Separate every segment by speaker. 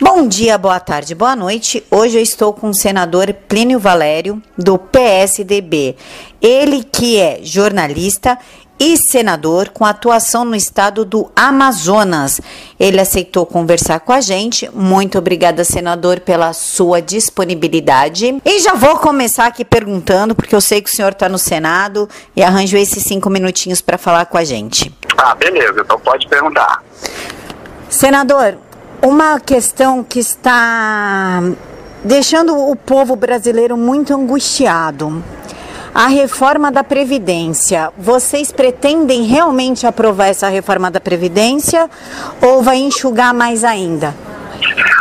Speaker 1: Bom dia, boa tarde, boa noite. Hoje eu estou com o senador Plínio Valério, do PSDB. Ele que é jornalista e senador com atuação no estado do Amazonas. Ele aceitou conversar com a gente. Muito obrigada, senador, pela sua disponibilidade. E já vou começar aqui perguntando, porque eu sei que o senhor está no Senado e arranjou esses cinco minutinhos para falar com a gente.
Speaker 2: Ah, beleza, então pode perguntar.
Speaker 1: Senador, uma questão que está deixando o povo brasileiro muito angustiado. A reforma da Previdência. Vocês pretendem realmente aprovar essa reforma da Previdência ou vai enxugar mais ainda?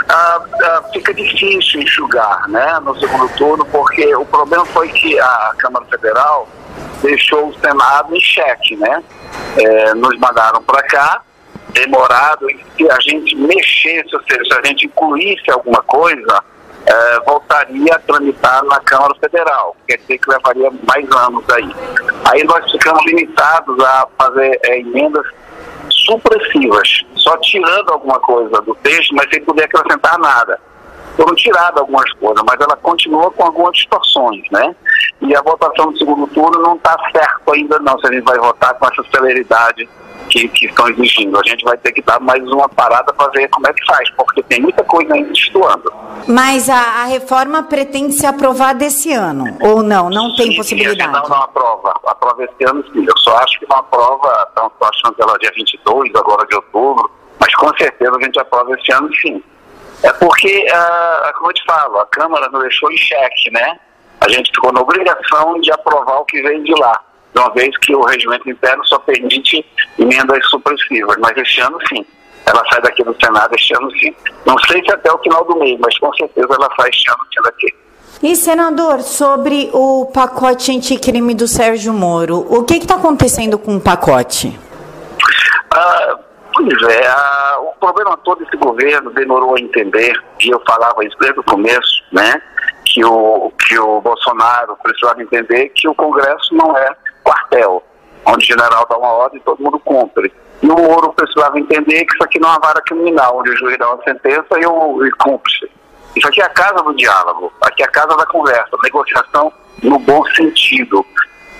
Speaker 2: Ah, ah, fica difícil enxugar né, no segundo turno, porque o problema foi que a Câmara Federal deixou o Senado em xeque, né? É, nos mandaram para cá demorado e se a gente mexesse, ou seja, se a gente incluísse alguma coisa, é, voltaria a tramitar na Câmara Federal. Quer dizer que levaria mais anos aí. Aí nós ficamos limitados a fazer é, emendas supressivas, só tirando alguma coisa do texto, mas sem poder acrescentar nada. Foram tiradas algumas coisas, mas ela continua com algumas distorções, né? E a votação do segundo turno não está certo ainda não, se a gente vai votar com essa celeridade que, que estão exigindo. A gente vai ter que dar mais uma parada para ver como é que faz, porque tem muita coisa ainda estuando.
Speaker 1: Mas a, a reforma pretende ser aprovada esse ano, ou não? Não tem
Speaker 2: sim,
Speaker 1: possibilidade?
Speaker 2: Sim, não, não aprova. Aprova esse ano sim. Eu só acho que não aprova, estão achando que ela é dia 22, agora de outubro, mas com certeza a gente aprova esse ano sim. É porque, uh, como eu te falo, a Câmara nos deixou em xeque, né? A gente ficou na obrigação de aprovar o que veio de lá uma vez que o regimento interno só permite emendas supressivas. Mas este ano, sim. Ela sai daqui do Senado este ano, sim. Não sei se até o final do mês, mas com certeza ela sai este ano daqui.
Speaker 1: E, senador, sobre o pacote anticrime do Sérgio Moro, o que está acontecendo com o pacote?
Speaker 2: Ah, pois é, ah, o problema todo desse governo demorou a entender, e eu falava isso desde o começo, né? Que o, que o Bolsonaro precisava entender que o Congresso não é quartel, onde o general dá uma ordem e todo mundo cumpre. E o Moro precisava entender que isso aqui não é uma vara criminal, onde o juiz dá uma sentença e, o, e cumpre-se. Isso aqui é a casa do diálogo, aqui é a casa da conversa, negociação no bom sentido.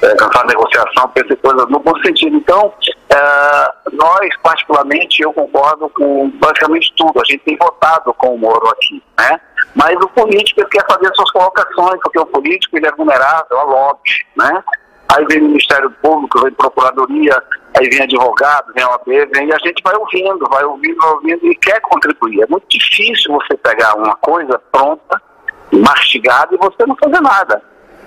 Speaker 2: É, negociação, pensei coisas no bom sentido. Então, é, nós, particularmente, eu concordo com basicamente tudo. A gente tem votado com o Moro aqui, né? Mas o político quer fazer suas colocações, porque o político ele é vulnerável a lobby, né? Aí vem o Ministério Público, vem Procuradoria, aí vem advogado, vem OAB, vem, e a gente vai ouvindo, vai ouvindo, vai ouvindo e quer contribuir. É muito difícil você pegar uma coisa pronta, mastigada, e você não fazer nada.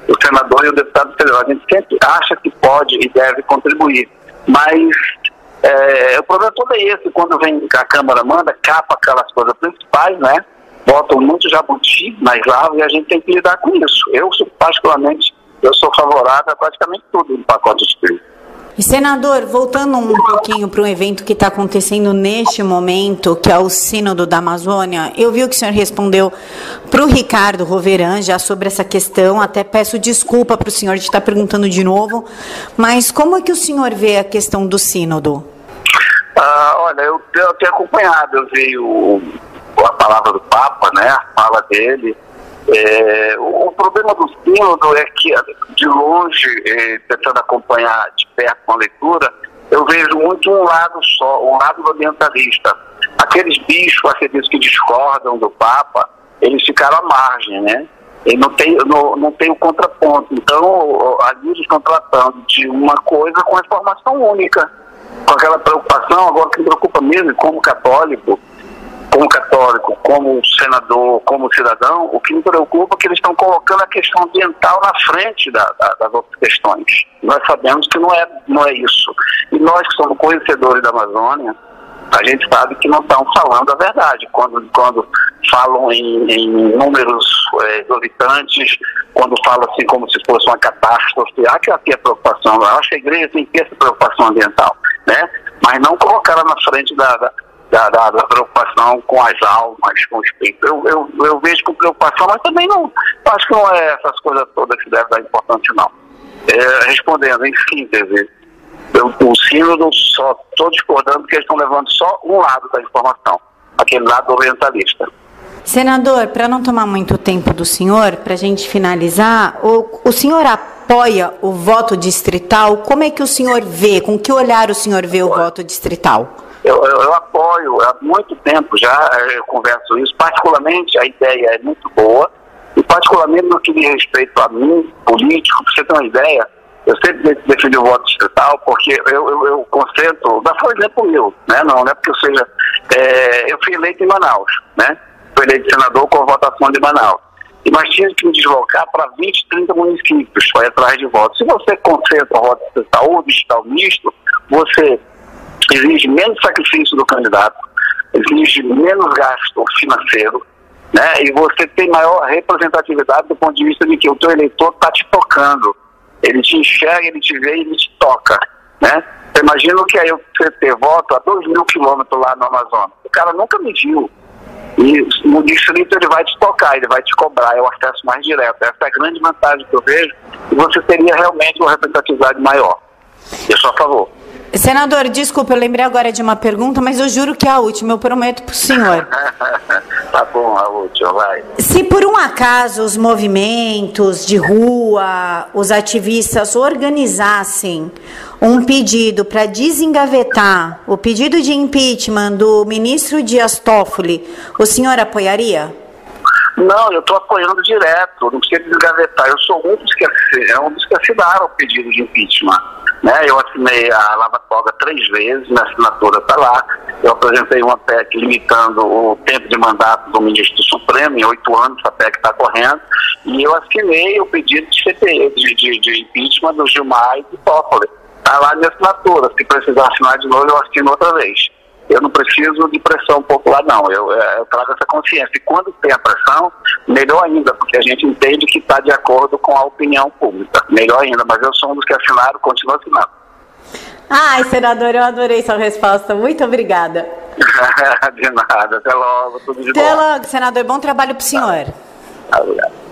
Speaker 2: O senador e o deputado federal, a gente sempre acha que pode e deve contribuir. Mas é, o problema todo é esse, quando vem a Câmara manda, capa aquelas coisas principais, né? Botam muito jabuti nas lavas e a gente tem que lidar com isso. Eu, particularmente, eu sou favorável a praticamente tudo no pacote espírita.
Speaker 1: E senador, voltando um pouquinho para um evento que está acontecendo neste momento, que é o Sínodo da Amazônia, eu vi o que o senhor respondeu para o Ricardo Roveran já sobre essa questão, até peço desculpa para o senhor de estar perguntando de novo, mas como é que o senhor vê a questão do Sínodo?
Speaker 2: Ah, olha, eu, eu tenho acompanhado, eu vi o, a palavra do Papa, né, a fala dele, é, o, problema do sínodo é que, de longe, é, tentando acompanhar de perto com a leitura, eu vejo muito um lado só, um lado ambientalista. Aqueles bichos, aqueles que discordam do Papa, eles ficaram à margem, né? E não tem, não, não tem o contraponto. Então, ali eles estão tratando de uma coisa com a informação única, com aquela preocupação, agora que me preocupa mesmo, como católico, como católico, como senador, como cidadão, o que me preocupa é que eles estão colocando a questão ambiental na frente da, da, das outras questões. Nós sabemos que não é, não é isso. E nós que somos conhecedores da Amazônia, a gente sabe que não estão falando a verdade. Quando, quando falam em, em números é, exorbitantes, quando falam assim como se fosse uma catástrofe, há que ter preocupação. Eu acho que a igreja tem que ter essa preocupação ambiental, né? mas não colocar ela na frente da, da da, da, da, preocupação com as almas, com o espírito. Eu, eu, eu vejo com preocupação, mas também não acho que não é essas coisas todas que devem dar importância, não. É, respondendo, em síntese, eu, o sínodo só estou discordando porque eles estão levando só um lado da informação. Aquele lado orientalista.
Speaker 1: Senador, para não tomar muito tempo do senhor, para a gente finalizar, o, o senhor apoia o voto distrital? Como é que o senhor vê, com que olhar o senhor vê o voto distrital?
Speaker 2: Eu, eu, eu, apoio, há muito tempo já eu converso isso, particularmente a ideia é muito boa, e particularmente no que diz respeito a mim, político, para você ter uma ideia, eu sempre defendi o voto distrital porque eu, eu, eu concentro, dá só exemplo meu, né? não, não é porque eu seja, é, eu fui eleito em Manaus, né? fui eleito senador com a votação de Manaus. E nós tínhamos que me deslocar para 20, 30 municípios para atrás de votos. Se você concentra o voto distrital ou digital misto, você exige menos sacrifício do candidato, exige menos gasto financeiro, né? E você tem maior representatividade do ponto de vista de que o teu eleitor está te tocando. Ele te enxerga, ele te vê e ele te toca, né? Imagina que aí você ter voto a 2 mil quilômetros lá no Amazonas. O cara nunca me viu. E no distrito ele vai te tocar, ele vai te cobrar, é o acesso mais direto. Essa é a grande vantagem que eu vejo e você teria realmente uma representatividade maior. Eu sou a favor.
Speaker 1: Senador, desculpa, eu lembrei agora de uma pergunta, mas eu juro que é a última, eu prometo para o senhor.
Speaker 2: tá bom, a última, vai.
Speaker 1: Se por um acaso os movimentos de rua, os ativistas organizassem um pedido para desengavetar o pedido de impeachment do ministro Dias Toffoli, o senhor apoiaria?
Speaker 2: Não, eu estou apoiando direto, não precisa desgavetar. Eu sou um dos que, é um dos que assinaram o pedido de impeachment. Né? Eu assinei a Lava Toga três vezes, minha assinatura está lá. Eu apresentei uma PEC limitando o tempo de mandato do ministro Supremo, em oito anos essa PEC está correndo, e eu assinei o pedido de de, de, de impeachment do Gilmar e do Toffoli. Está lá minha assinatura. Se precisar assinar de novo, eu assino outra vez eu não preciso de pressão popular, não. Eu, é, eu, trago essa consciência. E quando tem a pressão, melhor ainda, porque a gente entende que está de acordo com a opinião pública. Melhor ainda, mas eu sou um dos que assinaram, continuo assinando.
Speaker 1: Ai, senador, eu adorei sua resposta. Muito obrigada.
Speaker 2: de nada. Até logo. Tudo de
Speaker 1: Até bom. logo, senador. Bom trabalho para o senhor.
Speaker 2: Tá. Obrigado.